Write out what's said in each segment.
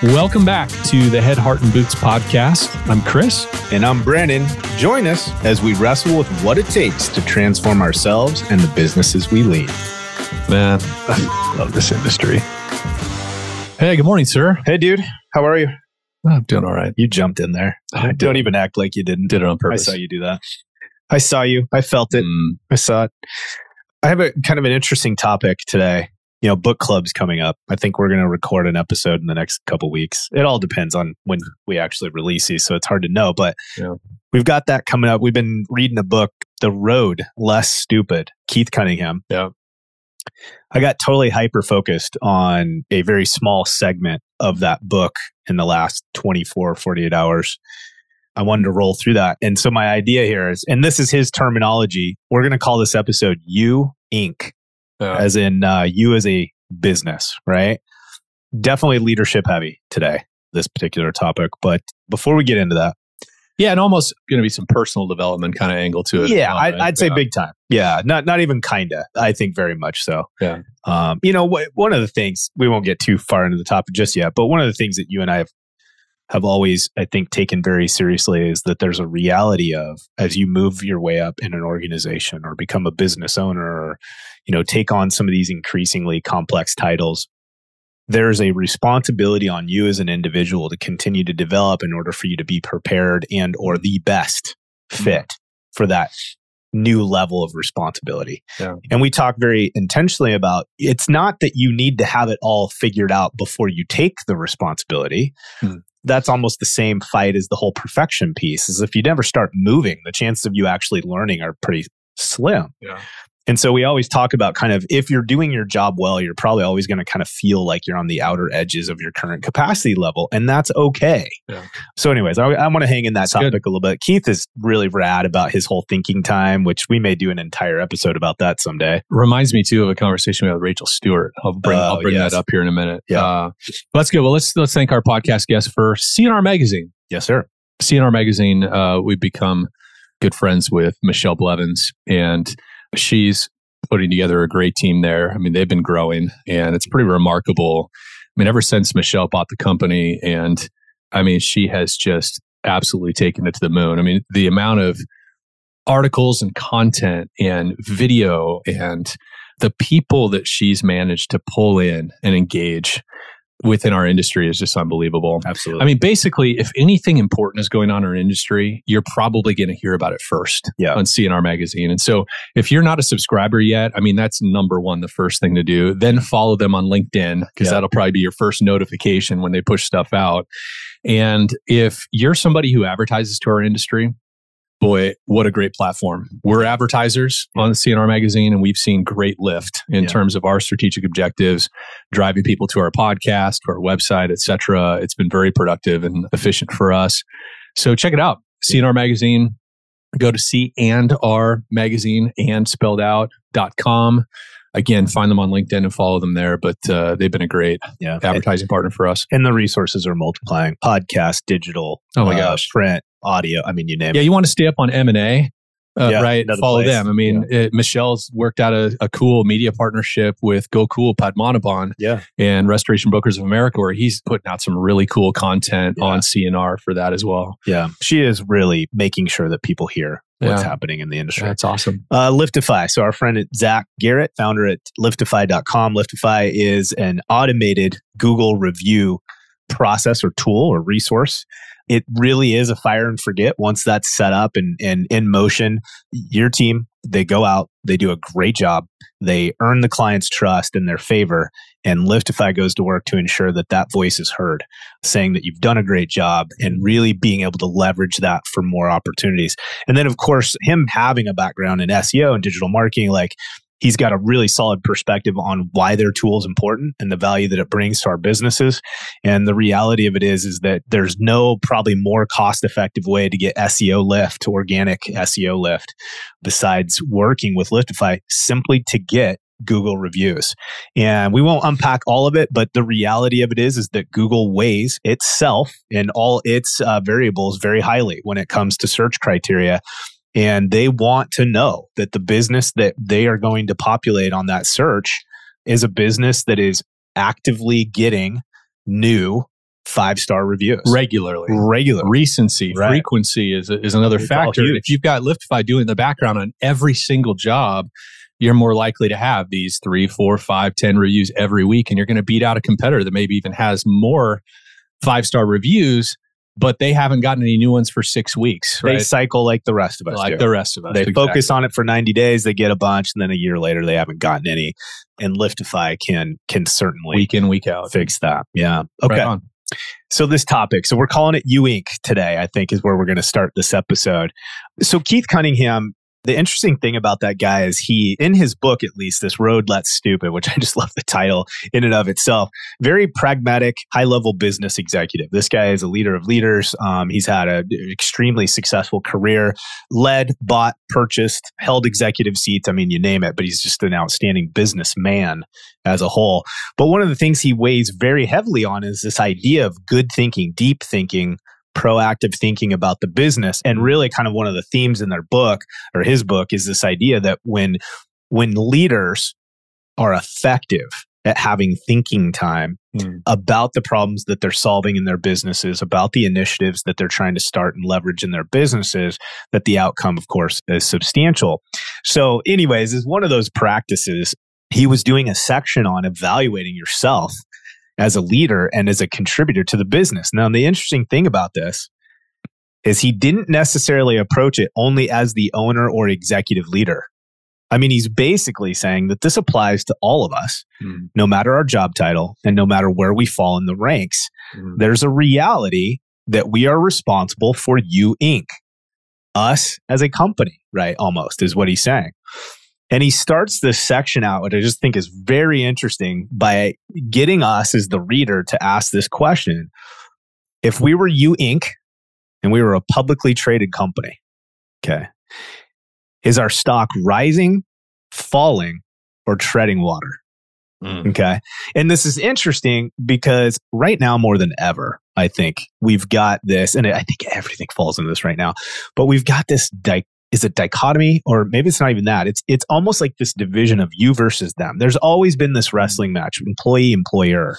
Welcome back to the Head, Heart, and Boots podcast. I'm Chris. And I'm Brandon. Join us as we wrestle with what it takes to transform ourselves and the businesses we lead. Man, I love this industry. Hey, good morning, sir. Hey, dude. How are you? I'm doing all right. You jumped in there. I Don't even act like you didn't. Did it on purpose. I saw you do that. I saw you. I felt it. Mm, I saw it. I have a kind of an interesting topic today. You know, book club's coming up. I think we're going to record an episode in the next couple weeks. It all depends on when we actually release these, so it's hard to know. But Yeah. we've got that coming up. We've been reading a book, The Road Less Stupid, Keith Cunningham. Yeah. I got totally hyper focused on a very small segment of that book in the last 24, 48 hours. I wanted to roll through that. And so my idea here is, and this is his terminology, we're going to call this episode You Inc., yeah. as in uh, you as a business, right? Definitely leadership heavy today, this particular topic. But before we get into that, yeah, and almost going to be some personal development kind of angle to it. yeah, well, I, right? I'd say Yeah. big time. Yeah, not not even kinda. I think very much so. Yeah. Um, you know, wh- one of the things we won't get too far into the topic just yet, but one of the things that you and I have have always, I think, taken very seriously is that there's a reality of as you move your way up in an organization or become a business owner or, you know, take on some of these increasingly complex titles, there's a responsibility on you as an individual to continue to develop in order for you to be prepared and or the best fit for that new level of responsibility. Yeah. And we talk very intentionally about it's not that you need to have it all figured out before you take the responsibility. Hmm. That's almost the same fight as the whole perfection piece. Is if you never start moving, the chances of you actually learning are pretty slim. Yeah. And so we always talk about kind of if you're doing your job well, you're probably always going to kind of feel like you're on the outer edges of your current capacity level, and that's okay. Yeah. So, anyways, I, I want to hang in that That's topic good. a little bit. Keith is really rad about his whole thinking time, which we may do an entire episode about that someday. reminds me too of a conversation we had with Rachel Stewart. I'll bring, I'll Oh, bring yes. that up here in a minute. Yeah. Uh, let's go. Well, let's let's thank our podcast guest for CNR Magazine. Yes, sir. CNR Magazine, uh, we've become good friends with Michelle Blevins, and she's putting together a great team there. I mean, they've been growing, and it's pretty remarkable. I mean, ever since Michelle bought the company, and I mean, she has just absolutely taken it to the moon. I mean, the amount of articles and content and video and the people that she's managed to pull in and engage within our industry is just unbelievable. Absolutely. I mean, basically, if anything important is going on in our industry, you're probably going to hear about it first Yeah. on CNR Magazine. And so, if you're not a subscriber yet, I mean, that's number one, the first thing to do. Then follow them on LinkedIn because Yeah. that'll probably be your first notification when they push stuff out. And if you're somebody who advertises to our industry, boy, what a great platform. We're advertisers on the CNR magazine, and we've seen great lift in Yeah. terms of our strategic objectives, driving people to our podcast, to our website, et cetera. It's been very productive and efficient for us. So check it out. CNR magazine. Go to C and R magazine and spelled out dot com. Again, find them on LinkedIn and follow them there. But uh, they've been a great yeah. advertising partner for us. And the resources are multiplying podcast, digital, Oh my uh, gosh. print, audio. I mean, you name Yeah, it. you want to stay up on M and A, uh, Yeah, right? Follow place. them. I mean, it, Michelle's worked out a, a cool media partnership with Gokul Padmanabhan Yeah. and Restoration Brokers of America, where he's putting out some really cool content Yeah. on CNR for that as well. Yeah. She is really making sure that people hear what's Yeah. happening in the industry. That's awesome. Uh, Liftify. So our friend Zach Garrett, founder at liftify.com. Liftify is an automated Google review process or tool or resource. It really is a fire and forget once that's set up and, and in motion. Your team, they go out, they do a great job. They earn the client's trust in their favor. And Liftify goes to work to ensure that that voice is heard, saying that you've done a great job and really being able to leverage that for more opportunities. And then, of course, him having a background in SEO and digital marketing, like he's got a really solid perspective on why their tool is important and the value that it brings to our businesses. And the reality of it is, is that there's no probably more cost effective way to get SEO lift, organic SEO lift, besides working with Liftify simply to get Google reviews. And we won't unpack all of it, but the reality of it is, is that Google weighs itself and all its uh, variables very highly when it comes to search criteria. And they want to know that the business that they are going to populate on that search is a business that is actively getting new five star reviews regularly. regularly. Recency, Right. frequency is, is another It's factor. If you've got Liftify doing the background on every single job, you're more likely to have these three, four, five, ten reviews every week. And you're going to beat out a competitor that maybe even has more five star reviews, but they haven't gotten any new ones for six weeks. They cycle like the rest of us. like do. the rest of us. They Exactly. focus on it for 90 days, they get a bunch, and then a year later they haven't gotten any. And Liftify can can certainly week in, week out. fix that. Yeah. Okay. Right on. So this topic, so we're calling it You Inc. today, I think is where we're going to start this episode. So Keith Cunningham, the interesting thing about that guy is he, in his book at least, this Road Less Stupid, which I just love the title in and of itself, very pragmatic, high level business executive. This guy is a leader of leaders. Um, he's had an extremely successful career, led, bought, purchased, held executive seats. I mean, you name it, but he's just an outstanding businessman as a whole. But one of the things he weighs very heavily on is this idea of good thinking, deep thinking, proactive thinking about the business. And really kind of one of the themes in their book or his book is this idea that when when leaders are effective at having thinking time Mm. about the problems that they're solving in their businesses, about the initiatives that they're trying to start and leverage in their businesses, that the outcome, of course, is substantial. So, anyways, is one of those practices. He was doing a section on evaluating yourself as a leader and as a contributor to the business. Now, the interesting thing about this is he didn't necessarily approach it only as the owner or executive leader. I mean, he's basically saying that this applies to all of us, Mm. no matter our job title and no matter where we fall in the ranks. Mm. There's a reality that we are responsible for you, Inc. Us as a company, right? Almost is what he's saying. And he starts this section out, which I just think is very interesting by getting us as the reader to ask this question. If we were you, Inc., and we were a publicly traded company, okay, is our stock rising, falling, or treading water? Mm. Okay. And this is interesting because right now, more than ever, I think we've got this, and I think everything falls into this right now, but we've got this di- is it dichotomy or maybe it's not even that. It's it's almost like this division of you versus them. There's always been this wrestling match, employee, employer.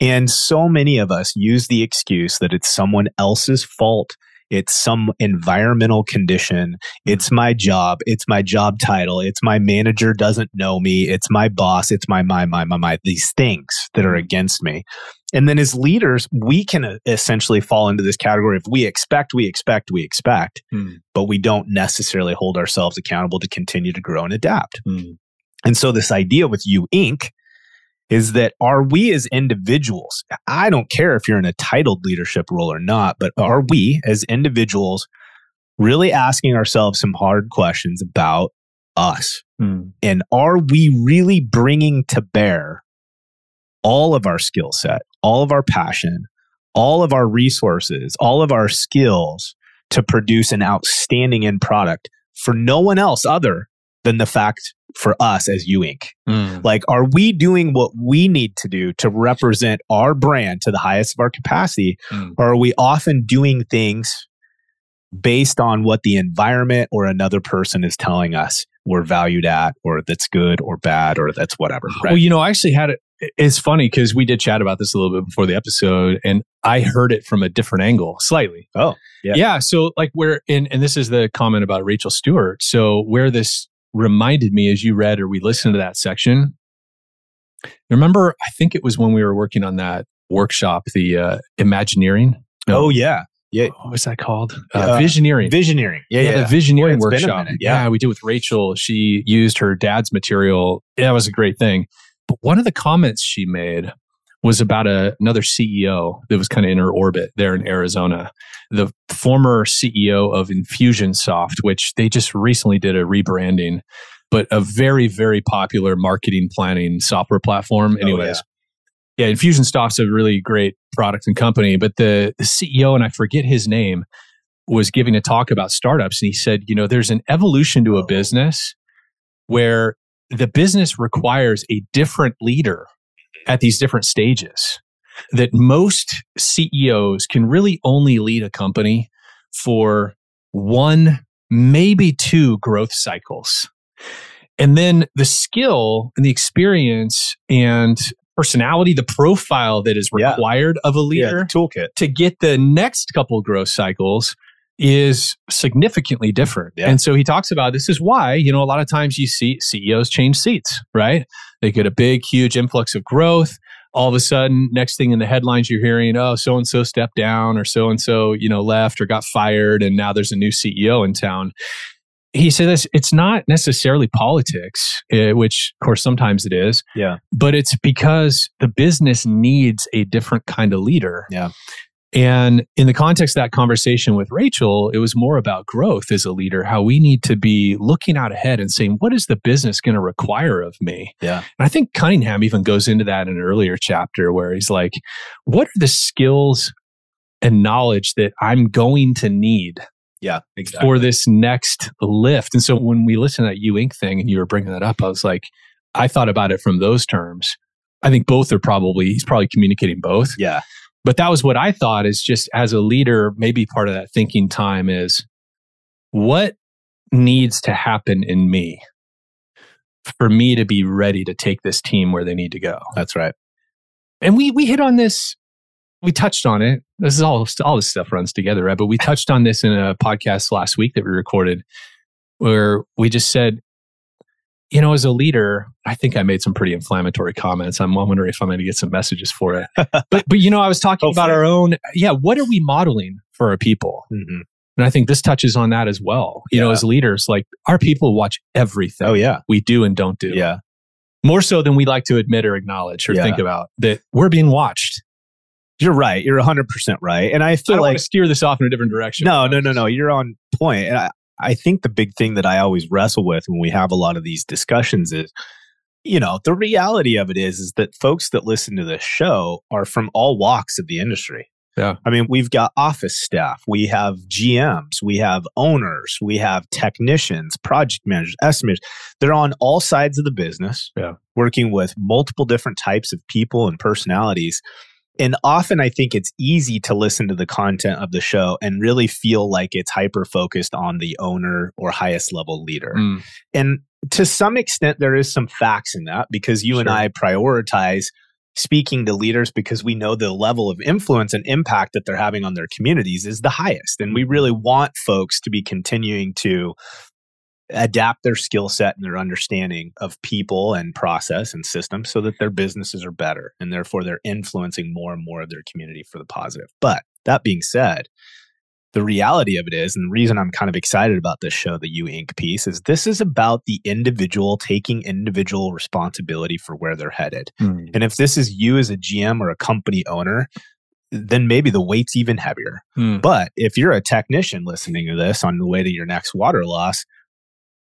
And so many of us use the excuse that it's someone else's fault. It's some environmental condition. It's my job. It's my job title. It's my manager doesn't know me. It's my boss. It's my, my, my, my, my, these things that are against me. And then as leaders, we can uh, essentially fall into this category of we expect, we expect, we expect, Mm. but we don't necessarily hold ourselves accountable to continue to grow and adapt. Mm. And so this idea with you Inc. is that are we as individuals, I don't care if you're in a titled leadership role or not, but are we as individuals really asking ourselves some hard questions about us? Mm. And are we really bringing to bear all of our skill set, all of our passion, all of our resources, all of our skills to produce an outstanding end product for no one else other than the fact for us as You Inc. Mm. Like, are we doing what we need to do to represent our brand to the highest of our capacity? Mm. Or are we often doing things based on what the environment or another person is telling us we're valued at, or that's good or bad, or that's whatever? Right? Well, you know, I actually had it. It's funny because we did chat about this a little bit before the episode, and I heard it from a different angle, slightly. Oh, yeah. yeah. So, like, where and and this is the comment about Rachel Stewart. So, where this reminded me as you read or we listened to that section. Remember, I think it was when we were working on that workshop, the uh, Imagineering. oh, yeah. Yeah. What was that called? Uh, Uh, Visioneering. Visioneering. Yeah. yeah, Yeah. the Visioneering Boy, it's been a workshop. Yeah. yeah, we did with Rachel. She used her dad's material. That was a great thing. But one of the comments she made was about a, another CEO that was kind of in her orbit there in Arizona. The former CEO of Infusionsoft, which they just recently did a rebranding, but a very, very popular marketing planning software platform. Oh, Anyways, yeah, Infusionsoft's a really great product and company, but the, the CEO, and I forget his name, was giving a talk about startups. And he said, you know, there's an evolution to a oh, business where the business requires a different leader at these different stages. That most CEOs can really only lead a company for one, maybe two growth cycles. And then the skill and the experience and personality, the profile that is Yeah. required of a leader the toolkit. to get the next couple growth cycles is significantly different. Yeah. And so he talks about this is why, you know, a lot of times you see CEOs change seats, right? They get a big, huge influx of growth. All of a sudden, next thing in the headlines, you're hearing, oh, so and so stepped down or so and so, you know, left or got fired. And now there's a new CEO in town. He said this, it's not necessarily politics, eh, which of course sometimes it is Yeah. but it's because the business needs a different kind of leader. Yeah. And in the context of that conversation with Rachel, it was more about growth as a leader, how we need to be looking out ahead and saying, what is the business going to require of me? Yeah. And I think Cunningham even goes into that in an earlier chapter where he's like, what are the skills and knowledge that I'm going to need Yeah. Exactly. for this next lift. And so when we listened to that You Inc. thing and you were bringing that up, I was like, I thought about it from those terms. I think both are probably, he's probably communicating both. yeah. But that was what I thought is just as a leader, maybe part of that thinking time is what needs to happen in me for me to be ready to take this team where they need to go. That's right. And we we hit on this. We touched on it. This is all all this stuff runs together, right? But we touched on this in a podcast last week that we recorded, where we just said, you know, as a leader, I think I made some pretty inflammatory comments. I'm wondering if I'm going to get some messages for it. but but you know, I was talking about our own. Yeah, what are we modeling for our people? Mhm. And I think this touches on that as well. You know, as leaders, like our people watch everything Oh yeah. we do and don't do Yeah. more so than we like to admit or acknowledge or Yeah. think about that we're being watched. You're right. You're 100% right. And I I feel don't like steer this off in a different direction. No, no, no, no. You're on point. And I, I think the big thing that I always wrestle with when we have a lot of these discussions is, you know, the reality of it is, is that folks that listen to this show are from all walks of the industry. Yeah. I mean, we've got office staff, we have GMs, we have owners, we have technicians, project managers, estimators. They're on all sides of the business, Yeah. working with multiple different types of people and personalities. And often I think it's easy to listen to the content of the show and really feel like it's hyper focused on the owner or highest level leader. Mm, And to some extent, there is some facts in that because you and I prioritize speaking to leaders because we know the level of influence and impact that they're having on their communities is the highest. And we really want folks to be continuing to adapt their skill set and their understanding of people and process and systems so that their businesses are better and therefore they're influencing more and more of their community for the positive. But that being said, the reality of it is, and the reason I'm kind of excited about this show, the You Inc. piece, is this is about the individual taking individual responsibility for where they're headed. mm. And if this is you as a GM or a company owner, then maybe the weight's even heavier. Mm. But if you're a technician listening to this on the way to your next water loss,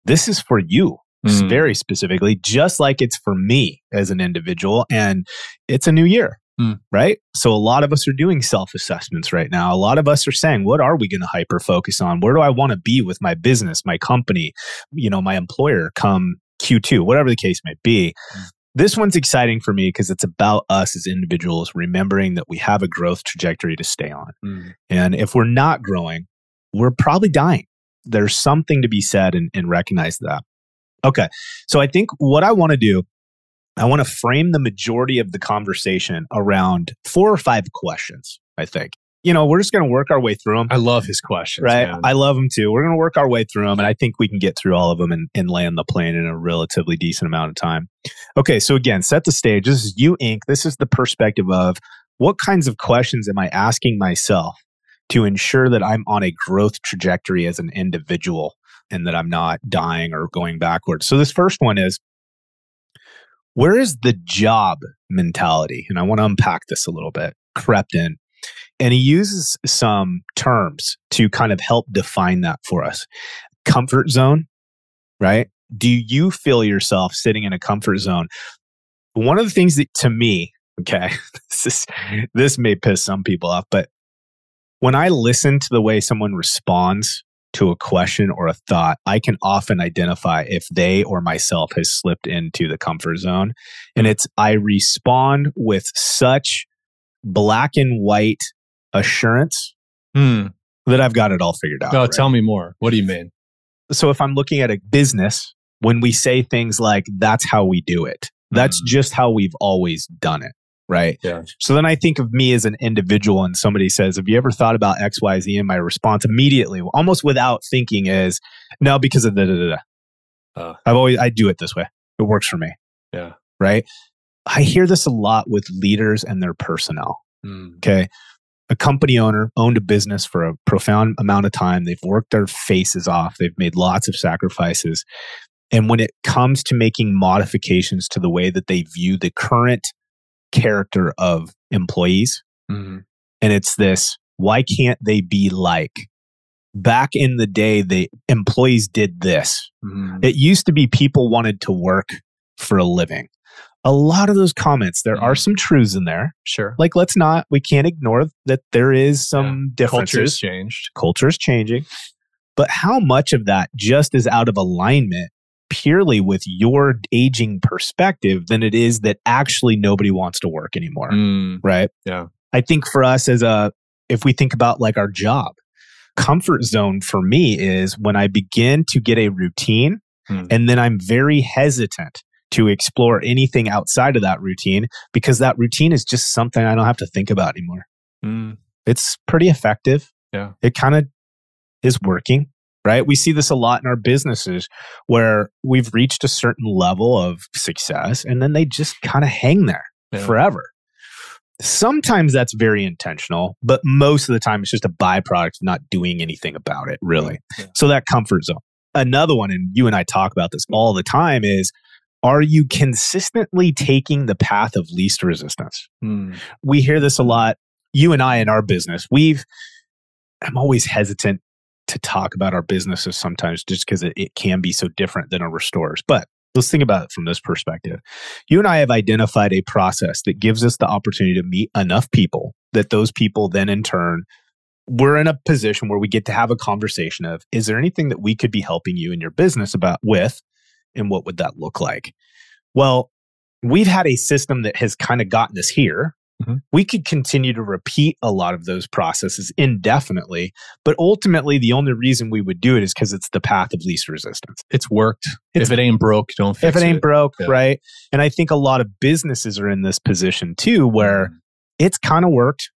this is for you Mm. very specifically, just like it's for me as an individual. And it's a new year, Mm. right? So a lot of us are doing self assessments right now. A lot of us are saying, what are we going to hyper focus on? Where do I want to be with my business, my company, you know, my employer come Q2, whatever the case may be. Mm. This one's exciting for me because it's about us as individuals remembering that we have a growth trajectory to stay on. Mm. And if we're not growing, we're probably dying. There's something to be said and, and recognize that. Okay. So I think what I want to do, I want to frame the majority of the conversation around four or five questions, I think. You know, we're just going to work our way through them. I love his questions. Right. man. I love them too. We're going to work our way through them. And I think we can get through all of them and, and land the plane in a relatively decent amount of time. Okay. So again, set the stage. This is you, Inc. This is the perspective of what kinds of questions am I asking myself to ensure that I'm on a growth trajectory as an individual and that I'm not dying or going backwards. So this first one is where is the job mentality? And I want to unpack this a little bit, crept in. And he uses some terms to kind of help define that for us. Comfort zone, right? Do you feel yourself sitting in a comfort zone? One of the things that to me, okay, this is, this may piss some people off, but when I listen to the way someone responds to a question or a thought, I can often identify if they or myself has slipped into the comfort zone. And it's I respond with such black and white assurance Hmm. that I've got it all figured out. No, right? tell me more. What do you mean? So if I'm looking at a business, when we say things like, that's how we do it, That's Mm. just how we've always done it. Right. Yeah. So then I think of me as an individual and somebody says, Have you ever thought about XYZ? And my response immediately, almost without thinking, is no, because of the da, da, da. Uh. I've always I do it this way. It works for me. Yeah. Right. I hear this a lot with leaders and their personnel. Mm. Okay. A company owner owned a business for a profound amount of time. They've worked their faces off. They've made lots of sacrifices. And when it comes to making modifications to the way that they view the current character of employees, Mm. and it's this why can't they be like back in the day the employees did this Mm. it used to be people wanted to work for a living a lot of those comments there are Mhm. some truths in there Sure. like let's not we can't ignore that there is some Culture has differences changed. culture is changing but how much of that just is out of alignment purely with your aging perspective than it is that actually nobody wants to work anymore Mm. right Yeah. i think for us as a if we think about like our job comfort zone for me is when i begin to get a routine Hmm. and then i'm very hesitant to explore anything outside of that routine because that routine is just something i don't have to think about anymore Mm. it's pretty effective Yeah. it kind of is working right we see this a lot in our businesses where we've reached a certain level of success and then they just kind of hang there Yeah. forever sometimes that's very intentional but most of the time it's just a byproduct of not doing anything about it really Yeah. so that comfort zone another one and you and i talk about this all the time is are you consistently taking the path of least resistance Mm. we hear this a lot. You and I in our business, we've, I'm always hesitant to talk about our businesses sometimes just because it, it can be so different than our stores. But let's think about it from this perspective. You and I have identified a process that gives us the opportunity to meet enough people that those people then in turn, we're in a position where we get to have a conversation of, is there anything that we could be helping you in your business about with? And what would that look like? Well, we've had a system that has kind of gotten us here. Mhm. We could continue to repeat a lot of those processes indefinitely, but ultimately, the only reason we would do it is because it's the path of least resistance. It's worked. It's- if it ain't broke, don't fix it. if it ain't broke, Yeah. right? And I think a lot of businesses are in this position too, where Mm. it's kind of worked.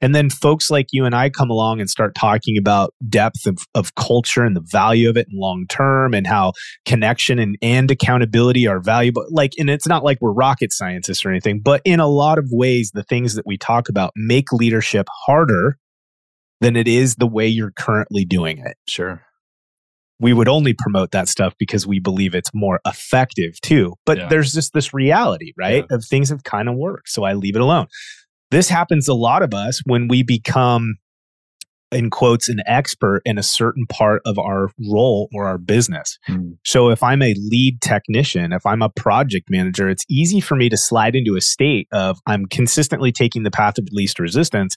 And then folks like you and I come along and start talking about depth of, of culture and the value of it in long term and how connection and, and accountability are valuable. Like, and it's not like we're rocket scientists or anything, but in a lot of ways, the things that we talk about make leadership harder than it is the way you're currently doing it Sure. we would only promote that stuff because we believe it's more effective too. But Yeah. there's just this reality, right? Of things have kind of worked. So I leave it alone. This happens a lot of us when we become, in quotes, an expert in a certain part of our role or our business. Mm. So if I'm a lead technician, if I'm a project manager, it's easy for me to slide into a state of I'm consistently taking the path of least resistance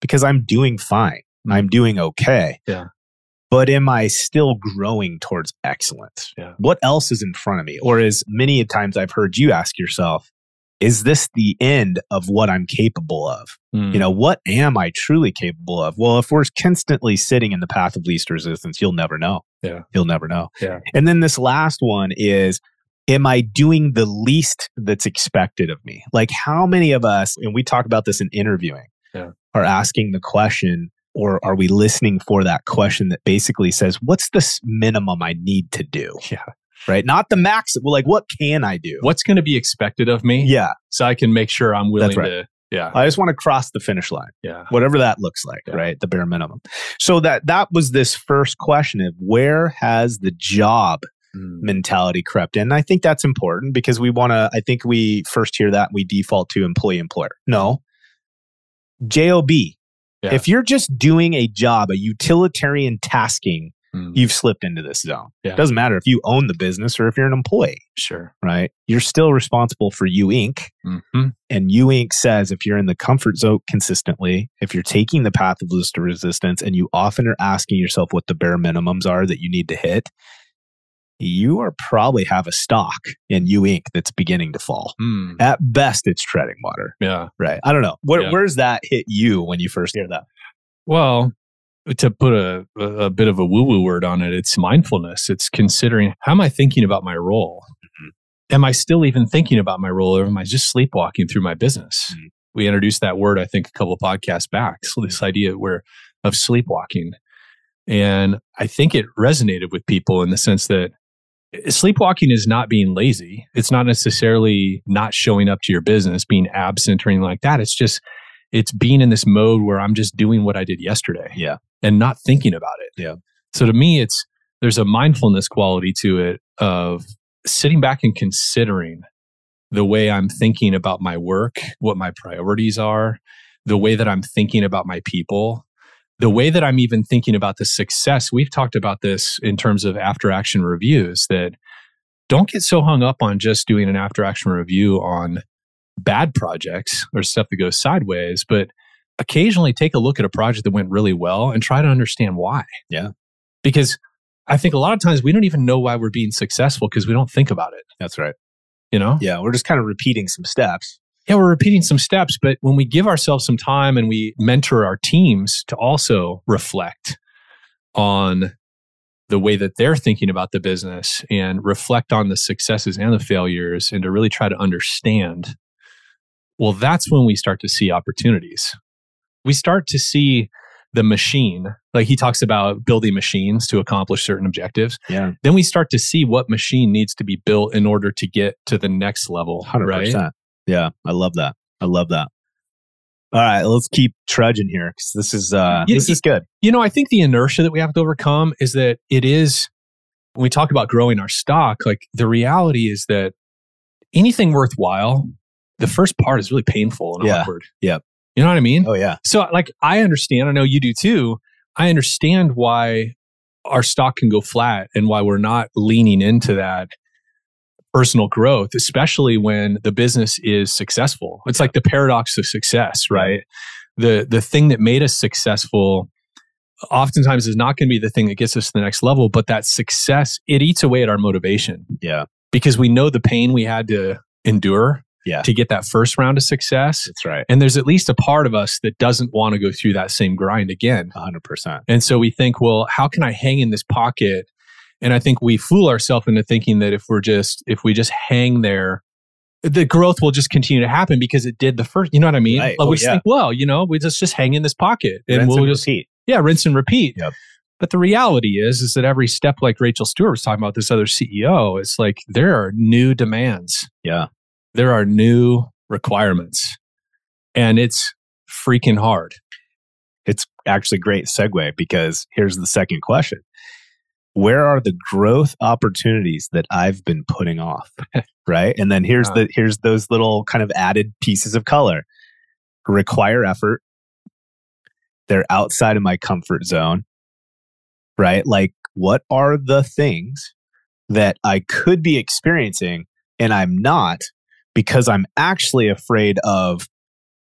because I'm doing fine. I'm doing okay. Yeah. But am I still growing towards excellence? Yeah. What else is in front of me? Or as many a times I've heard you ask yourself, is this the end of what I'm capable of? Mm. You know, what am I truly capable of? Well, if we're constantly sitting in the path of least resistance, you'll never know. Yeah. You'll never know. Yeah. And then this last one is Am I doing the least that's expected of me? Like, how many of us, and we talk about this in interviewing, Yeah. are asking the question, or are we listening for that question that basically says, What's the minimum I need to do? Yeah. Right? Not the max. Well, like, what can I do? What's going to be expected of me? Yeah. So I can make sure I'm willing right. to. Yeah. I just want to cross the finish line. Yeah. whatever that looks like Yeah. right the bare minimum so that that was this first question of where has the job Mm. mentality crept in and i think that's important because we want to i think we first hear that we default to employee employer no job Yeah. if you're just doing a job a utilitarian tasking Mm. you've slipped into this zone Yeah. It doesn't matter if you own the business or if you're an employee Sure. right you're still responsible for you inc hmm and You Inc. says if you're in the comfort zone consistently, if you're taking the path of least resistance, and you often are asking yourself what the bare minimums are that you need to hit, you are probably have a stock in You Inc. that's beginning to fall. Mm. At best, it's treading water. Yeah. Right. I don't know. Where, Yeah. Where's that hit you when you first hear that? Well, to put a, a bit of a woo woo word on it, it's mindfulness. It's considering how am I thinking about my role? Mm-hmm. am I still even thinking about my role or am I just sleepwalking through my business? Mm. We introduced that word, I think, a couple of podcasts back. So this idea where of sleepwalking. And I think it resonated with people in the sense that sleepwalking is not being lazy. It's not necessarily not showing up to your business, being absent or anything like that. It's just, it's being in this mode where I'm just doing what I did yesterday. Yeah. And not thinking about it. Yeah. So to me, it's, there's a mindfulness quality to it of sitting back and considering the way I'm thinking about my work, what my priorities are, the way that I'm thinking about my people, the way that I'm even thinking about the success. We've talked about this in terms of after action reviews that don't get so hung up on just doing an after action review on bad projects or stuff that goes sideways, but occasionally take a look at a project that went really well and try to understand why. Yeah. Because I think a lot of times we don't even know why we're being successful because we don't think about it. That's right. You know? Yeah. We're just kind of repeating some steps. Yeah, we're repeating some steps, but when we give ourselves some time and we mentor our teams to also reflect on the way that they're thinking about the business and reflect on the successes and the failures and to really try to understand, well, that's when we start to see opportunities. We start to see the machine like he talks about building machines to accomplish certain objectives. Yeah. Then we start to see what machine needs to be built in order to get to the next level 100%. right yeah i love that. I love that. All right let's keep trudging here because this is uh you, this is good. you know i think the inertia that we have to overcome is that it is when we talk about growing our stock like the reality is that anything worthwhile the first part is really painful and yeah. awkward. Yeah you know what I mean? Oh, yeah. So, like, I understand, I know you do too. I understand why our stock can go flat and why we're not leaning into that personal growth, especially when the business is successful. It's like the paradox of success, right? The the thing that made us successful oftentimes is not going to be the thing that gets us to the next level, but that success, it eats away at our motivation. Yeah. Because we know the pain we had to endure yeah. to get that first round of success. That's right. And there's at least a part of us that doesn't want to go through that same grind again. 100%. And so we think, well, how can I hang in this pocket? And I think we fool ourselves into thinking that if we're just, if we just hang there, the growth will just continue to happen because it did the first, you know what I mean? Right. Like oh, we yeah. think, well, you know, we just, just hang in this pocket and rinse we'll just, repeat. yeah, rinse and repeat. Yep. But the reality is, is that every step, like Rachel Stewart was talking about, this other CEO, it's like there are new demands. Yeah. There are new requirements. And it's freaking hard. It's actually great segue because here's the second question. Where are the growth opportunities that I've been putting off? right? And then here's the here's those little kind of added pieces of color. Require effort. They're outside of my comfort zone. Right? Like what are the things that I could be experiencing and I'm not because I'm actually afraid of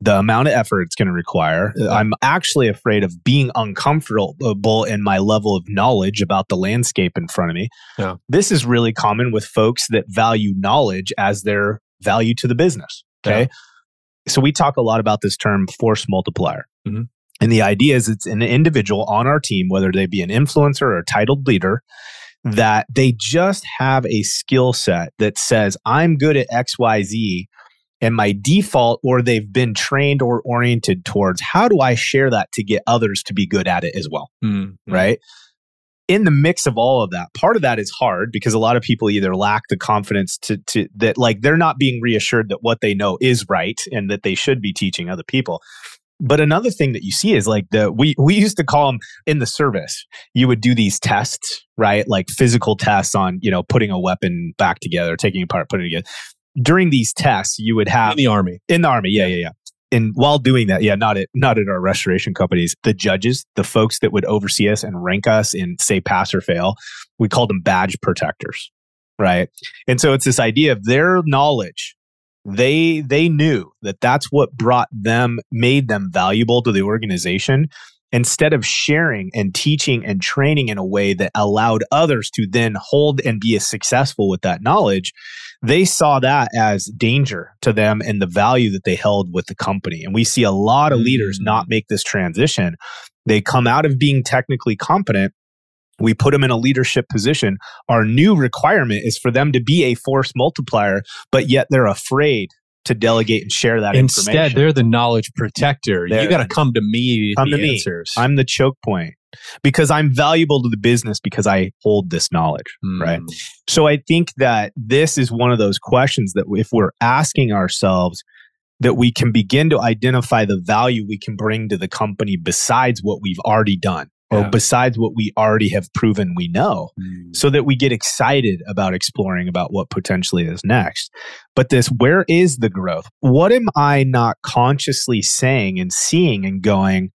the amount of effort it's going to require. I'm actually afraid of being uncomfortable in my level of knowledge about the landscape in front of me. Yeah. This is really common with folks that value knowledge as their value to the business. Okay. Yeah. So we talk a lot about this term force multiplier. Mm-hmm. And the idea is it's an individual on our team, whether they be an influencer or a titled leader, that they just have a skill set that says, I'm good at XYZ. And my default, or they've been trained or oriented towards, how do I share that to get others to be good at it as well? Mm-hmm. Right. In the mix of all of that, part of that is hard because a lot of people either lack the confidence to, to that, like they're not being reassured that what they know is right and that they should be teaching other people. But another thing that you see is like the we we used to call them in the service. You would do these tests, right? Like physical tests on you know putting a weapon back together, taking it apart, putting it together. During these tests, you would have in the army. In the army, yeah, yeah, yeah. And while doing that, yeah, not at not at our restoration companies, the judges, the folks that would oversee us and rank us in say pass or fail, we called them badge protectors, right? And so it's this idea of their knowledge they they knew that that's what brought them made them valuable to the organization instead of sharing and teaching and training in a way that allowed others to then hold and be as successful with that knowledge they saw that as danger to them and the value that they held with the company and we see a lot of leaders not mm. make this transition they come out of being technically competent we put them in a leadership position. Our new requirement is for them to be a force multiplier, but yet they're afraid to delegate and share that information. Instead, they're the knowledge protector. They're- you got to come to me. Come the to me. I'm the choke point because I'm valuable to the business because I hold this knowledge. Mm. right. So I think that this is one of those questions that if we're asking ourselves, that we can begin to identify the value we can bring to the company besides what we've already done or Yeah. besides what we already have proven we know Mm. so that we get excited about exploring about what potentially is next. But this, where is the growth? What am I not consciously saying and seeing and going,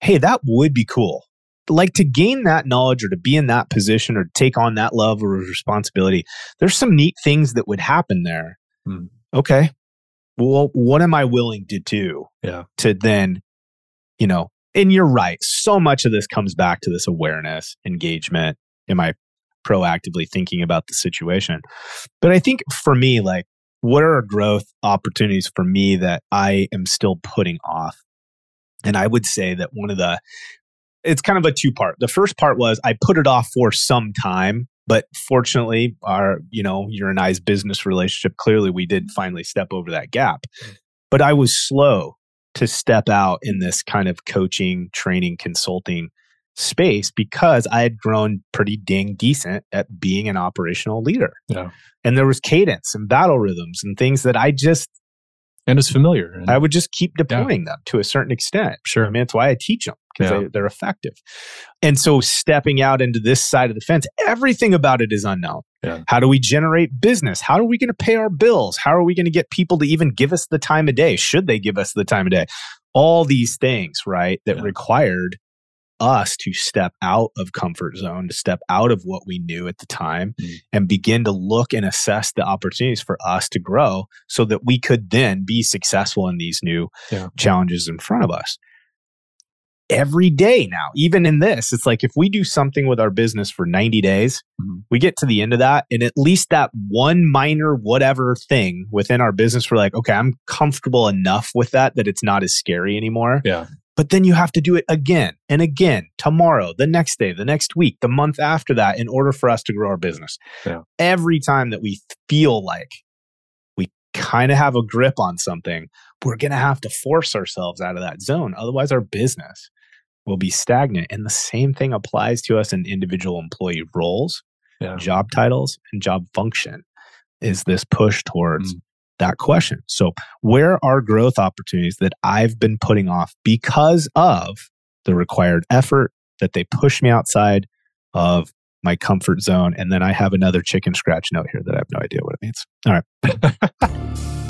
hey, that would be cool? Like to gain that knowledge or to be in that position or take on that level of responsibility, there's some neat things that would happen there. Hmm. Okay. Well, what am I willing to do Yeah. to then, you know, and you're right. So much of this comes back to this awareness, engagement. Am I proactively thinking about the situation? But I think for me, like, what are growth opportunities for me that I am still putting off? And I would say that one of the, it's kind of a two part. The first part was I put it off for some time, but fortunately, our, you know, your and I's business relationship, clearly we did finally step over that gap. Mm. But I was slow to step out in this kind of coaching, training, consulting space because I had grown pretty dang decent at being an operational leader. Yeah. And there was cadence and battle rhythms and things that I just and it's familiar. And I would just keep deploying them to a certain extent. Sure. I mean, that's why I teach them because Yeah. they're effective. And so stepping out into this side of the fence, everything about it is unknown. Yeah. How do we generate business? How are we going to pay our bills? How are we going to get people to even give us the time of day? Should they give us the time of day? All these things, right, that Yeah. required us to step out of comfort zone, to step out of what we knew at the time Mm. and begin to look and assess the opportunities for us to grow so that we could then be successful in these new Yeah. challenges in front of us. Every day now, even in this, it's like if we do something with our business for 90 days, Mhm. we get to the end of that, and at least that one minor whatever thing within our business, we're like, okay, I'm comfortable enough with that that it's not as scary anymore. Yeah. But then you have to do it again and again, tomorrow, the next day, the next week, the month after that, in order for us to grow our business. Yeah. Every time that we feel like we kind of have a grip on something, we're going to have to force ourselves out of that zone. Otherwise, our business will be stagnant. And the same thing applies to us in individual employee roles, Yeah. job titles, and job function is this push towards Mm. that question. So, where are growth opportunities that I've been putting off because of the required effort that they push me outside of my comfort zone? And then I have another chicken scratch note here that I have no idea what it means. All right.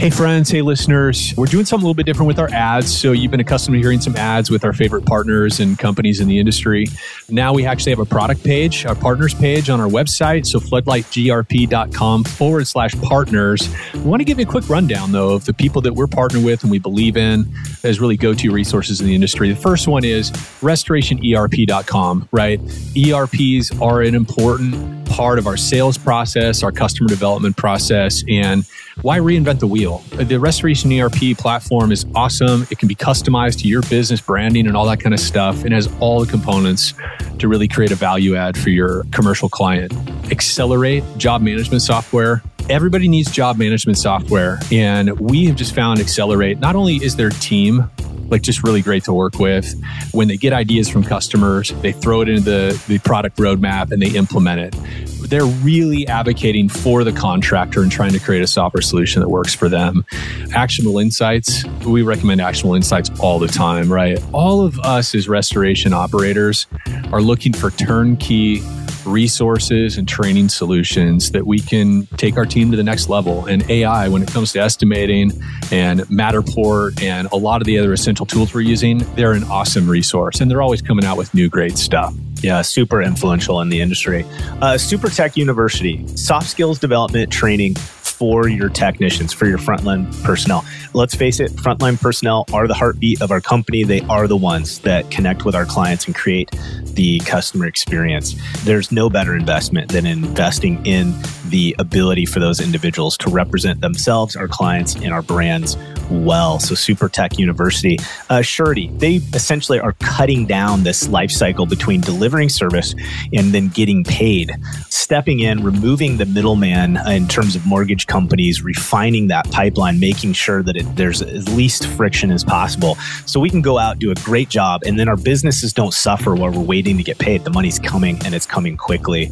Hey, friends. Hey, listeners. We're doing something a little bit different with our ads. So, you've been accustomed to hearing some ads with our favorite partners and companies in the industry. Now, we actually have a product page, our partners page on our website. So, floodlightgrp.com forward slash partners. We want to give you a quick rundown, though, of the people that we're partnered with and we believe in as really go to resources in the industry. The first one is restorationerp.com, right? ERPs are an important part of our sales process, our customer development process, and why reinvent the wheel? The Restoration ERP platform is awesome. It can be customized to your business branding and all that kind of stuff. It has all the components to really create a value add for your commercial client. Accelerate job management software. Everybody needs job management software. And we have just found Accelerate, not only is their team like just really great to work with. When they get ideas from customers, they throw it into the, the product roadmap and they implement it. They're really advocating for the contractor and trying to create a software solution that works for them. Actionable insights, we recommend actionable insights all the time, right? All of us as restoration operators are looking for turnkey resources and training solutions that we can take our team to the next level. And AI, when it comes to estimating and Matterport and a lot of the other essential tools we're using, they're an awesome resource. And they're always coming out with new great stuff. Yeah, super influential in the industry. Uh, Super Tech University, soft skills development training for your technicians, for your frontline personnel. Let's face it, frontline personnel are the heartbeat of our company. They are the ones that connect with our clients and create the customer experience. There's no better investment than investing in the ability for those individuals to represent themselves, our clients, and our brands well. So Super Tech University, uh, Surety, they essentially are cutting down this life cycle between delivering service and then getting paid, stepping in, removing the middleman in terms of mortgage companies, refining that pipeline, making sure that it, there's as least friction as possible. So we can go out, do a great job, and then our businesses don't suffer while we're waiting to get paid. The money's coming and it's coming quickly.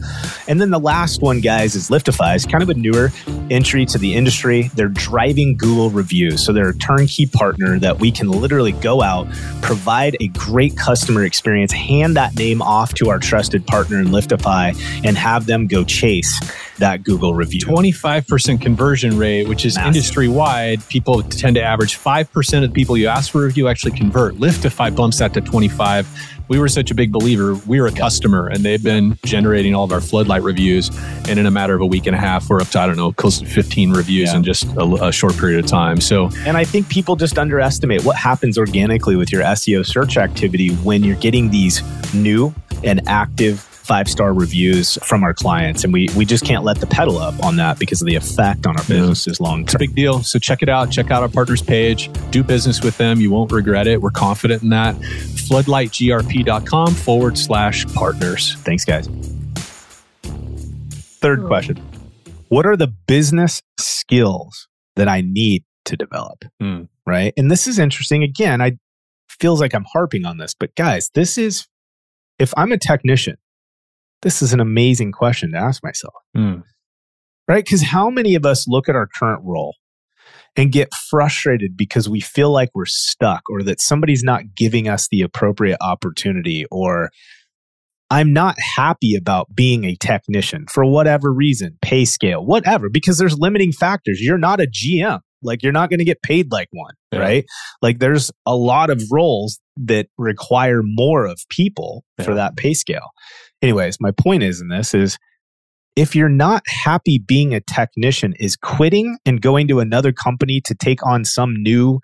And then the last one, guys, is Liftify. It's kind of a newer entry to the industry. They're driving Google reviews. So they're turnkey partner that we can literally go out, provide a great customer experience, hand that name off to our trusted partner in Liftify, and have them go chase that Google review. 25% conversion rate, which is industry wide. People tend to average 5% of the people you ask for a review actually convert. Liftify bumps that to 25 we were such a big believer. We were a customer and they've been generating all of our floodlight reviews. And in a matter of a week and a half, we're up to, I don't know, close to 15 reviews yeah. in just a, a, short period of time. So, and I think people just underestimate what happens organically with your SEO search activity when you're getting these new and active five star reviews from our clients. And we, we just can't let the pedal up on that because of the effect on our businesses long term. It's a big deal. So check it out. Check out our partners page. Do business with them. You won't regret it. We're confident in that. Floodlightgrp.com forward slash partners. Thanks, guys. Third question What are the business skills that I need to develop? Mm. Right. And this is interesting. Again, I feels like I'm harping on this, but guys, this is if I'm a technician this is an amazing question to ask myself. Mm. Right? Because how many of us look at our current role and get frustrated because we feel like we're stuck or that somebody's not giving us the appropriate opportunity or I'm not happy about being a technician for whatever reason, pay scale, whatever, because there's limiting factors. You're not a GM. Like you're not going to get paid like one, yeah. right? Like there's a lot of roles that require more of people yeah. for that pay scale anyways, my point is in this is if you're not happy being a technician, is quitting and going to another company to take on some new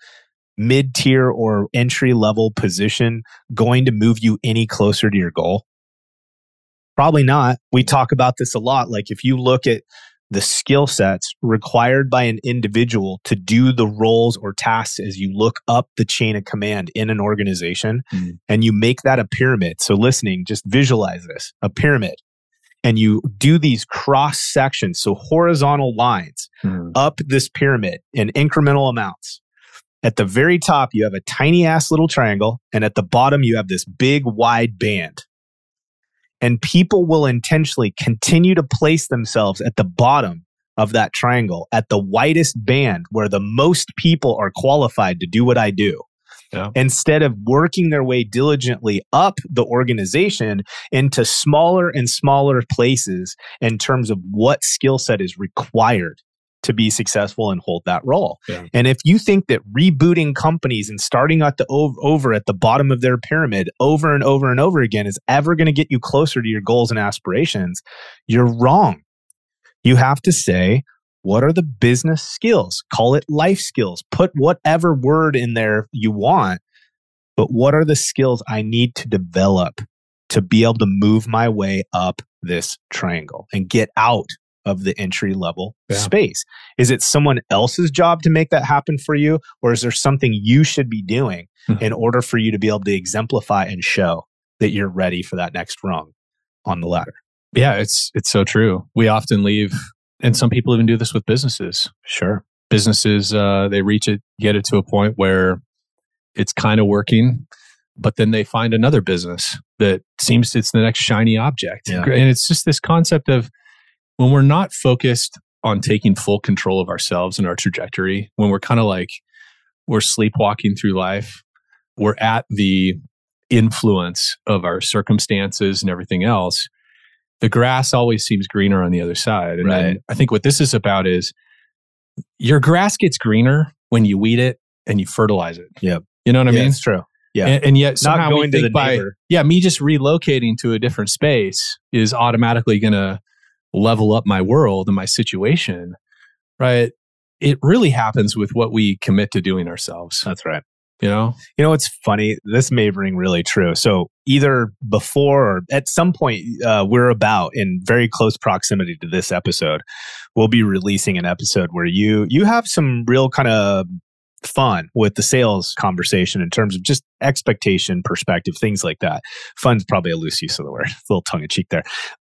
mid tier or entry level position going to move you any closer to your goal? Probably not. We talk about this a lot. Like if you look at the skill sets required by an individual to do the roles or tasks as you look up the chain of command in an organization mm. and you make that a pyramid. So, listening, just visualize this a pyramid. And you do these cross sections, so horizontal lines mm. up this pyramid in incremental amounts. At the very top, you have a tiny ass little triangle, and at the bottom, you have this big wide band. And people will intentionally continue to place themselves at the bottom of that triangle, at the widest band where the most people are qualified to do what I do. Yeah. Instead of working their way diligently up the organization into smaller and smaller places in terms of what skill set is required to be successful and hold that role. Yeah. And if you think that rebooting companies and starting at the over, over at the bottom of their pyramid over and over and over again is ever going to get you closer to your goals and aspirations, you're wrong. You have to say, what are the business skills? Call it life skills. Put whatever word in there you want. But what are the skills I need to develop to be able to move my way up this triangle and get out of the entry level yeah. space. Is it someone else's job to make that happen for you? Or is there something you should be doing mm-hmm. in order for you to be able to exemplify and show that you're ready for that next rung on the ladder? Yeah, it's it's so true. We often leave and some people even do this with businesses. Sure. Businesses uh, they reach it, get it to a point where it's kind of working, but then they find another business that seems it's the next shiny object. Yeah. And it's just this concept of when we're not focused on taking full control of ourselves and our trajectory, when we're kind of like we're sleepwalking through life, we're at the influence of our circumstances and everything else, the grass always seems greener on the other side. And right. I think what this is about is your grass gets greener when you weed it and you fertilize it. Yeah. You know what I mean? It's true. Yeah. And, and yet somehow Not going to the by, neighbor. yeah, me just relocating to a different space is automatically going to level up my world and my situation, right? It really happens with what we commit to doing ourselves. That's right. You know, you know it's funny? This may ring really true. So either before or at some point, uh, we're about in very close proximity to this episode. We'll be releasing an episode where you you have some real kind of fun with the sales conversation in terms of just expectation perspective, things like that. Fun's probably a loose use of the word, a little tongue in cheek there.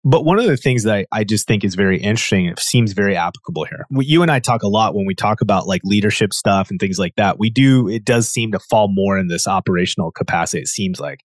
But one of the things that I, I, just think is very interesting, it seems very applicable here. You and I talk a lot when we talk about like leadership stuff and things like that. We do, it does seem to fall more in this operational capacity, it seems like.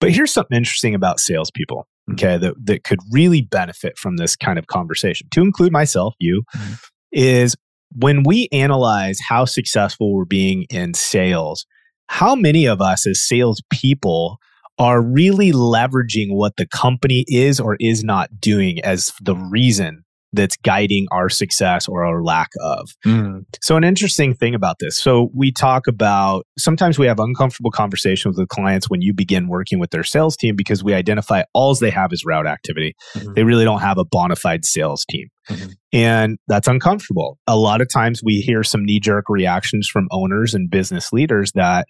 But here's something interesting about salespeople, mm-hmm. okay, that, that could really benefit from this kind of conversation, to include myself, you, mm-hmm. is when we analyze how successful we're being in sales, how many of us as salespeople are really leveraging what the company is or is not doing as the reason that's guiding our success or our lack of. Mm. So, an interesting thing about this. So, we talk about sometimes we have uncomfortable conversations with clients when you begin working with their sales team because we identify all they have is route activity. Mm-hmm. They really don't have a bona fide sales team. Mm-hmm. And that's uncomfortable. A lot of times we hear some knee jerk reactions from owners and business leaders that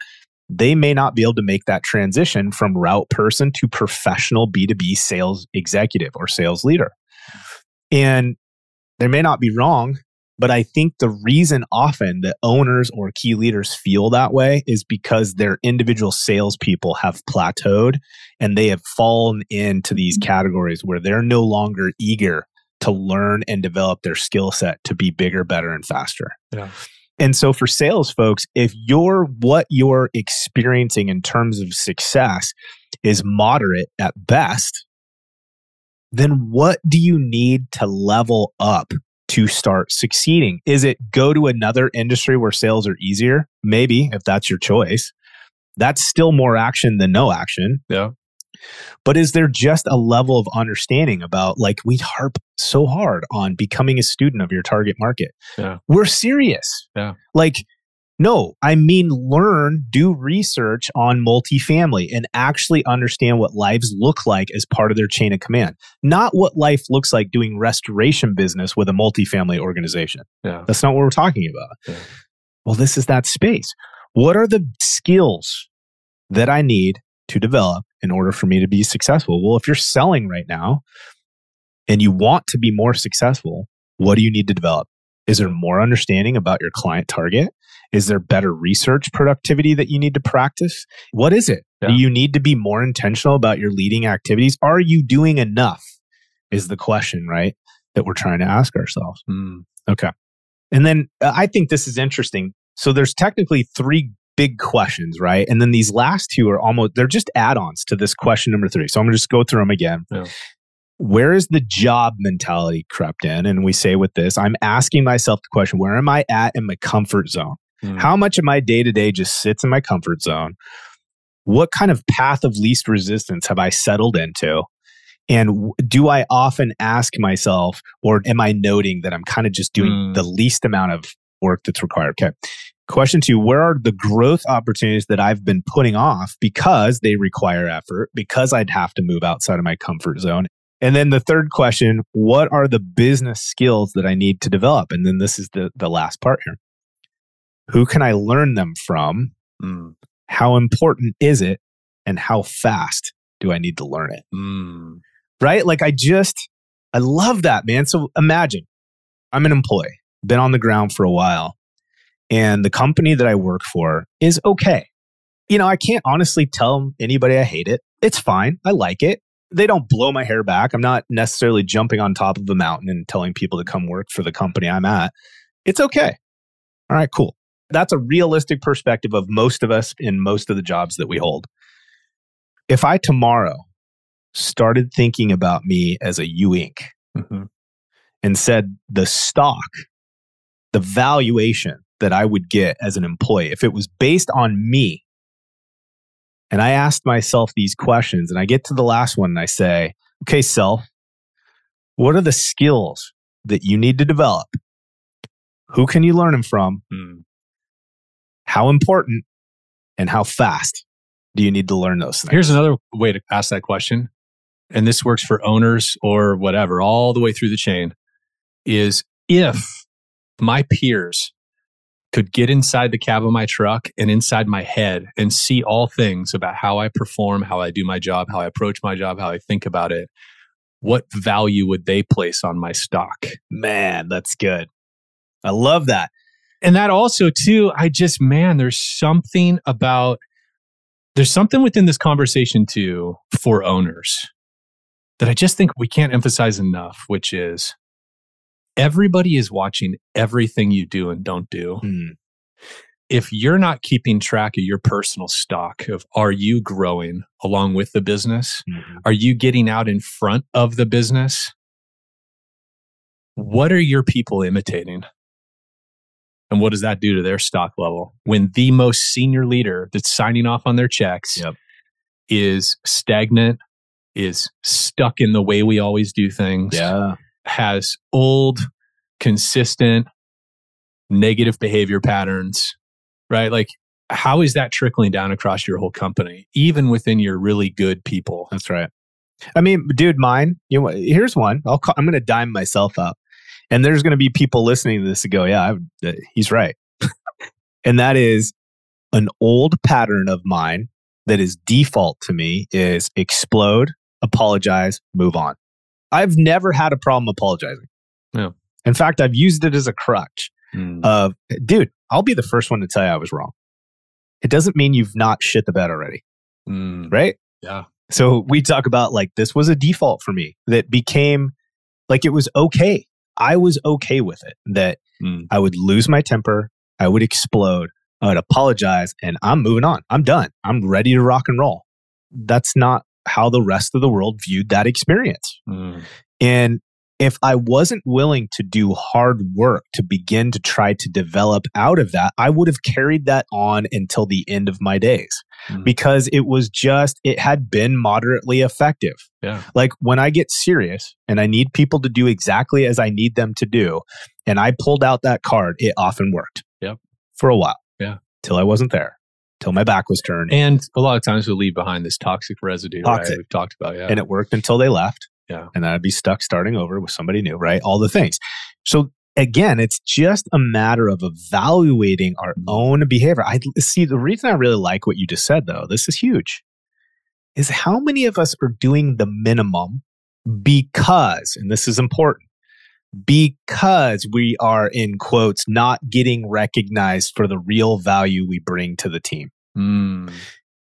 they may not be able to make that transition from route person to professional B2B sales executive or sales leader. And they may not be wrong, but I think the reason often that owners or key leaders feel that way is because their individual salespeople have plateaued and they have fallen into these mm-hmm. categories where they're no longer eager to learn and develop their skill set to be bigger, better, and faster. Yeah. And so for sales folks, if you're what you're experiencing in terms of success is moderate at best, then what do you need to level up to start succeeding? Is it go to another industry where sales are easier? Maybe, if that's your choice. That's still more action than no action. Yeah. But is there just a level of understanding about like we harp so hard on becoming a student of your target market? Yeah. We're serious. Yeah. Like no, I mean, learn, do research on multifamily and actually understand what lives look like as part of their chain of command, not what life looks like doing restoration business with a multifamily organization. Yeah. That's not what we're talking about. Yeah. Well, this is that space. What are the skills that I need to develop in order for me to be successful? Well, if you're selling right now and you want to be more successful, what do you need to develop? Is there more understanding about your client target? Is there better research productivity that you need to practice? What is it? Yeah. Do you need to be more intentional about your leading activities? Are you doing enough? Is the question, right? That we're trying to ask ourselves. Mm. Okay. And then uh, I think this is interesting. So there's technically three big questions, right? And then these last two are almost, they're just add ons to this question number three. So I'm going to just go through them again. Yeah. Where is the job mentality crept in? And we say with this, I'm asking myself the question, where am I at in my comfort zone? Mm. How much of my day to day just sits in my comfort zone? What kind of path of least resistance have I settled into? And do I often ask myself, or am I noting that I'm kind of just doing mm. the least amount of work that's required? Okay. Question two Where are the growth opportunities that I've been putting off because they require effort, because I'd have to move outside of my comfort zone? And then the third question What are the business skills that I need to develop? And then this is the, the last part here. Who can I learn them from? Mm. How important is it? And how fast do I need to learn it? Mm. Right? Like I just, I love that, man. So imagine I'm an employee, been on the ground for a while, and the company that I work for is okay. You know, I can't honestly tell anybody I hate it. It's fine. I like it. They don't blow my hair back. I'm not necessarily jumping on top of a mountain and telling people to come work for the company I'm at. It's okay. All right, cool. That's a realistic perspective of most of us in most of the jobs that we hold. If I tomorrow started thinking about me as a You Inc. Mm-hmm. and said the stock, the valuation that I would get as an employee, if it was based on me, and I asked myself these questions, and I get to the last one and I say, okay, self, what are the skills that you need to develop? Who can you learn them from? Mm. How important and how fast do you need to learn those things? Here's another way to ask that question. And this works for owners or whatever, all the way through the chain is if my peers could get inside the cab of my truck and inside my head and see all things about how I perform, how I do my job, how I approach my job, how I think about it, what value would they place on my stock? Man, that's good. I love that. and that also too i just man there's something about there's something within this conversation too for owners that i just think we can't emphasize enough which is everybody is watching everything you do and don't do Hmm. if you're not keeping track of your personal stock of are you growing along with the business Mhm. are you getting out in front of the business what are your people imitating and what does that do to their stock level when the most senior leader that's signing off on their checks Yep. is stagnant is stuck in the way we always do things Yeah. Has old consistent negative behavior patterns right like how is that trickling down across your whole company even within your really good people That's right. I mean, dude, mine. You know, here's one. I'll call, I'm going to dime myself up, and there's going to be people listening to this and go, "Yeah, I, uh, he's right," and that is an old pattern of mine that is default to me is explode, apologize, move on. I've never had a problem apologizing. Yeah. In fact, I've used it as a crutch Mm. of, dude, I'll be the first one to tell you I was wrong. It doesn't mean you've not shit the bed already, Mm. right? yeah So we talk about like this was a default for me that became like it was okay. I was okay with it that Mm. I would lose my temper, I would explode, I would apologize, and I'm moving on. I'm done. I'm ready to rock and roll. That's not how the rest of the world viewed that experience. Mm. And if I wasn't willing to do hard work to begin to try to develop out of that, I would have carried that on until the end of my days Mm. because it was just, it had been moderately effective. yeah Like when I get serious and I need people to do exactly as I need them to do, and I pulled out that card, it often worked. Yep. For a while. Yeah. Till I wasn't there, till my back was turned. and a lot of times we leave behind this toxic residue right we've talked about yeah and it worked until they left. Yeah. And then I'd be stuck starting over with somebody new, right? All the things. So again, it's just a matter of evaluating our mm-hmm. own behavior. I see the reason I really like what you just said, though, this is huge, is how many of us are doing the minimum because, and this is important, because we are in quotes not getting recognized for the real value we bring to the team Mm.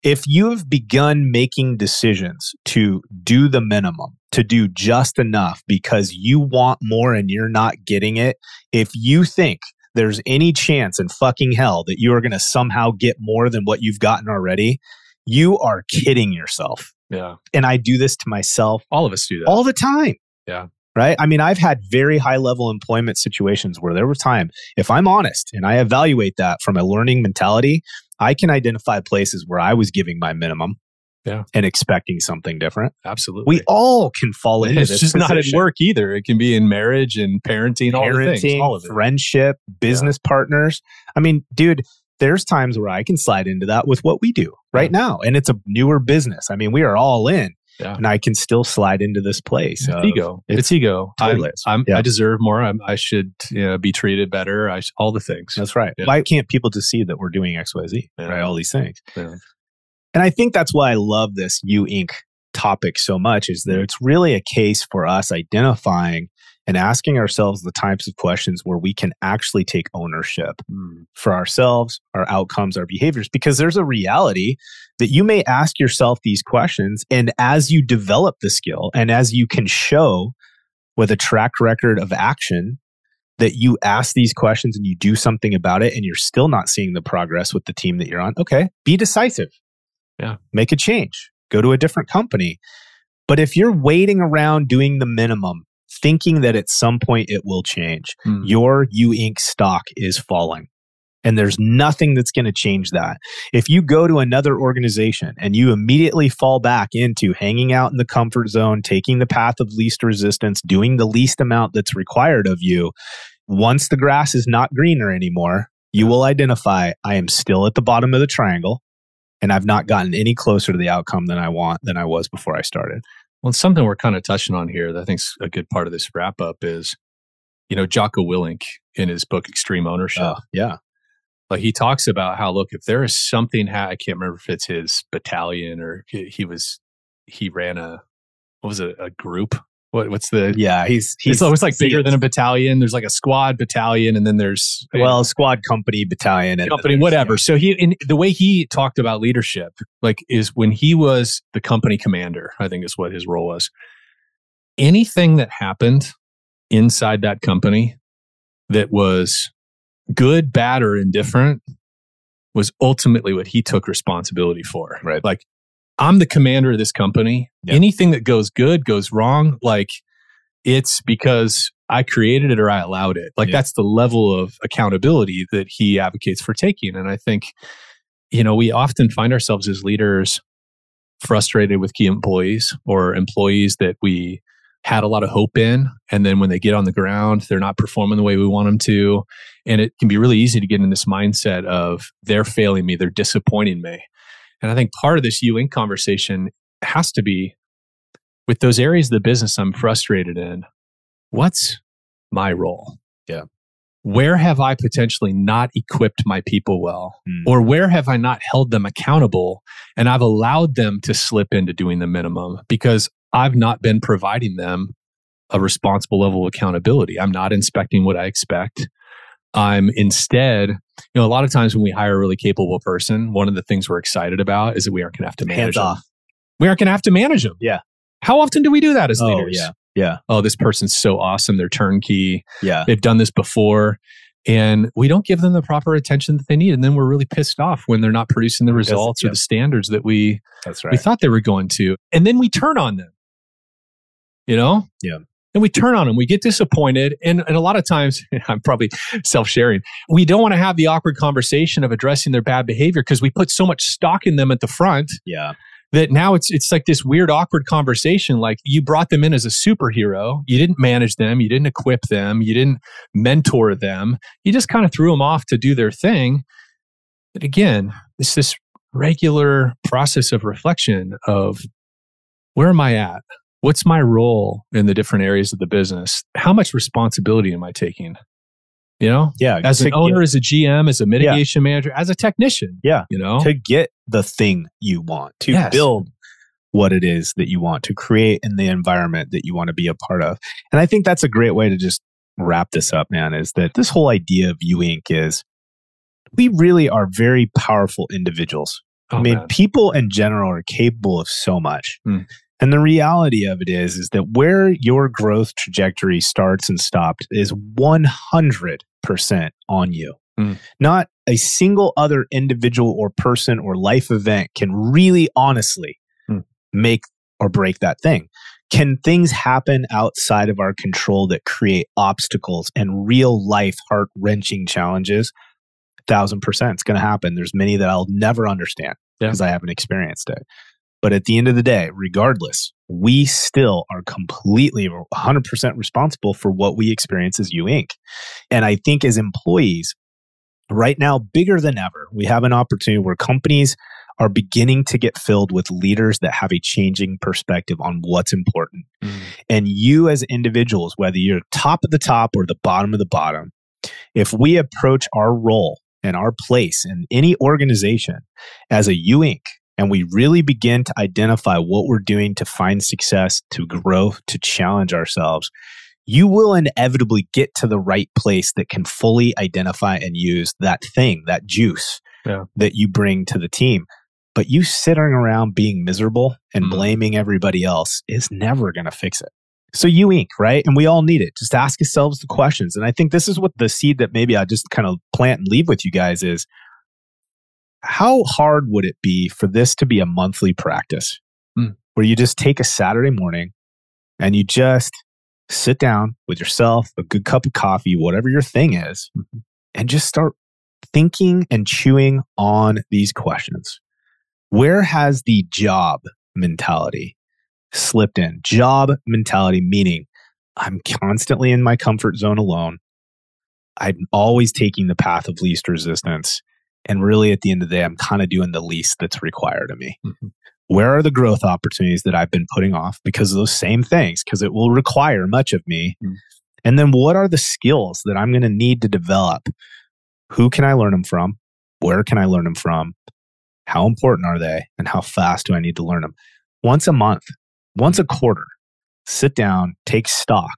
if you have begun making decisions to do the minimum, to do just enough because you want more and you're not getting it, if you think there's any chance in fucking hell that you are going to somehow get more than what you've gotten already, you are kidding yourself. yeah And I do this to myself all of us do that all the time. Yeah. Right. I mean, I've had very high level employment situations where there was time, if I'm honest and I evaluate that from a learning mentality, I can identify places where I was giving my minimum Yeah. and expecting something different. absolutely We all can fall into it's this just not at work either it can be in marriage and parenting all things all of it friendship, business partners. I mean, dude, there's times where I can slide into that with what we do right now. And it's a newer business. I mean, we are all in. Yeah. And I can still slide into this place. It's ego. It's, it's- ego. I'm. I'm, Yeah. I deserve more. I'm, I should you know, be treated better. I sh- all the things. That's right. Yeah. Why can't people just see that we're doing XYZ? Yeah. Right. All these things. And I think that's why I love this You Inc. topic so much is that mm-hmm. it's really a case for us identifying and asking ourselves the types of questions where we can actually take ownership Mm. for ourselves, our outcomes, our behaviors, because there's a reality that you may ask yourself these questions. And as you develop the skill and as you can show with a track record of action that you ask these questions and you do something about it and you're still not seeing the progress with the team that you're on, okay, be decisive. Yeah. Make a change, go to a different company. But if you're waiting around doing the minimum, thinking that at some point it will change, Mm. your You Inc. stock is falling. And there's nothing that's going to change that. If you go to another organization and you immediately fall back into hanging out in the comfort zone, taking the path of least resistance, doing the least amount that's required of you, once the grass is not greener anymore, you will identify I am still at the bottom of the triangle and I've not gotten any closer to the outcome than I want than I was before I started. Well, something we're kind of touching on here that I think's a good part of this wrap up is, you know, Jocko Willink in his book Extreme Ownership, Oh, yeah. like he talks about how look if there is something ha- I can't remember if it's his battalion or he, he was he ran a what was it a group what what's the Yeah, he's he's it's always like bigger than a battalion. There's like a squad battalion, and then there's well squad company battalion and company, whatever. So he, in the way he talked about leadership, like is when he was the company commander, I think is what his role was. Anything that happened inside that company that was good, bad, or indifferent was ultimately what he took responsibility for. Right. Like, I'm the commander of this company. Yeah. Anything that goes good, goes wrong. Like, it's because I created it or I allowed it. Like, Yeah. that's the level of accountability that he advocates for taking. And I think, you know, we often find ourselves as leaders frustrated with key employees or employees that we had a lot of hope in. And then when they get on the ground, they're not performing the way we want them to. And it can be really easy to get in this mindset of they're failing me, they're disappointing me. And I think part of this You Inc. conversation has to be with those areas of the business I'm frustrated in. What's my role? Yeah. Where have I potentially not equipped my people well? Hmm. Or where have I not held them accountable and I've allowed them to slip into doing the minimum because I've not been providing them a responsible level of accountability. I'm not inspecting what I expect. I'm instead, you know, a lot of times when we hire a really capable person, one of the things we're excited about is that we aren't going to have to manage hands them. off. We aren't going to have to manage them. Yeah. How often do we do that as Oh, leaders? yeah. Yeah. Oh, this person's so awesome. They're turnkey. Yeah. They've done this before. And we don't give them the proper attention that they need. And then we're really pissed off when they're not producing the results or the standards that we That's right. we thought they were going to. And then we turn on them. You know? Yeah. And we turn on them. We get disappointed. And, and a lot of times, I'm probably self sharing, we don't want to have the awkward conversation of addressing their bad behavior because we put so much stock in them at the front Yeah. that now it's it's like this weird awkward conversation like you brought them in as a superhero you didn't manage them you didn't equip them you didn't mentor them you just kind of threw them off to do their thing but again it's this regular process of reflection of where am i at what's my role in the different areas of the business how much responsibility am i taking you know Yeah. as an owner get- as a gm as a mitigation manager as a technician Yeah. you know to get the thing you want, to Yes. build what it is that you want, to create in the environment that you want to be a part of. And I think that's a great way to just wrap this up, man, is that this whole idea of You Inc. is we really are very powerful individuals. Oh, I mean, man. people in general are capable of so much. Hmm. And the reality of it is, is that where your growth trajectory starts and stops is 100% on you. Hmm. Not a single other individual or person or life event can really honestly Hmm. make or break that thing. Can things happen outside of our control that create obstacles and real life heart wrenching challenges? Thousand percent, it's going to happen. There's many that I'll never understand Yeah. because I haven't experienced it. But at the end of the day, regardless, we still are completely 100% responsible for what we experience as You Inc. And I think as employees, right now, bigger than ever, we have an opportunity where companies are beginning to get filled with leaders that have a changing perspective on what's important. Mm. And you, as individuals, whether you're top of the top or the bottom of the bottom, if we approach our role and our place in any organization as a You Inc., and we really begin to identify what we're doing to find success, to grow, to challenge ourselves, you will inevitably get to the right place that can fully identify and use that thing, that juice Yeah. that you bring to the team. But you sitting around being miserable and Mhm. blaming everybody else is never going to fix it. So you Inc, right? And we all need it. Just ask yourselves the questions. And I think this is what the seed that maybe I just kind of plant and leave with you guys is how hard would it be for this to be a monthly practice Hmm. where you just take a Saturday morning and you just sit down with yourself, a good cup of coffee, whatever your thing is, Mhm. and just start thinking and chewing on these questions. Where has the job mentality slipped in? Job mentality, meaning I'm constantly in my comfort zone alone. I'm always taking the path of least resistance. And really, at the end of the day, I'm kind of doing the least that's required of me. Mhm. Where are the growth opportunities that I've been putting off because of those same things? Because it will require much of me. Mm. And then what are the skills that I'm going to need to develop? Who can I learn them from? Where can I learn them from? How important are they? And how fast do I need to learn them? Once a month, once a quarter, sit down, take stock.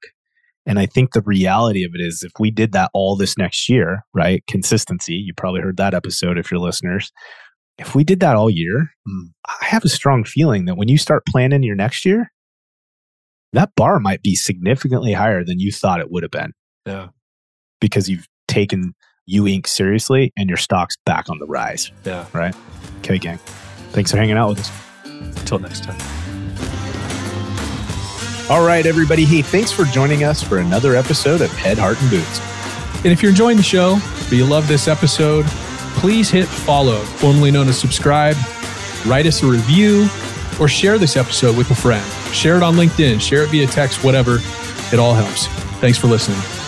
And I think the reality of it is if we did that all this next year, right? Consistency, you probably heard that episode if you're listeners. If we did that all year, Hmm. I have a strong feeling that when you start planning your next year, that bar might be significantly higher than you thought it would have been Yeah. because you've taken You Inc. seriously and your stock's back on the rise. Yeah. Right? Okay, gang. Thanks for hanging out with us. Until next time. All right, everybody. Hey, thanks for joining us for another episode of Head, Heart, and Boots. And if you're enjoying the show, or you love this episode, please hit follow, formerly known as subscribe, write us a review, or share this episode with a friend. Share it on LinkedIn, share it via text, whatever. It all helps. Thanks for listening.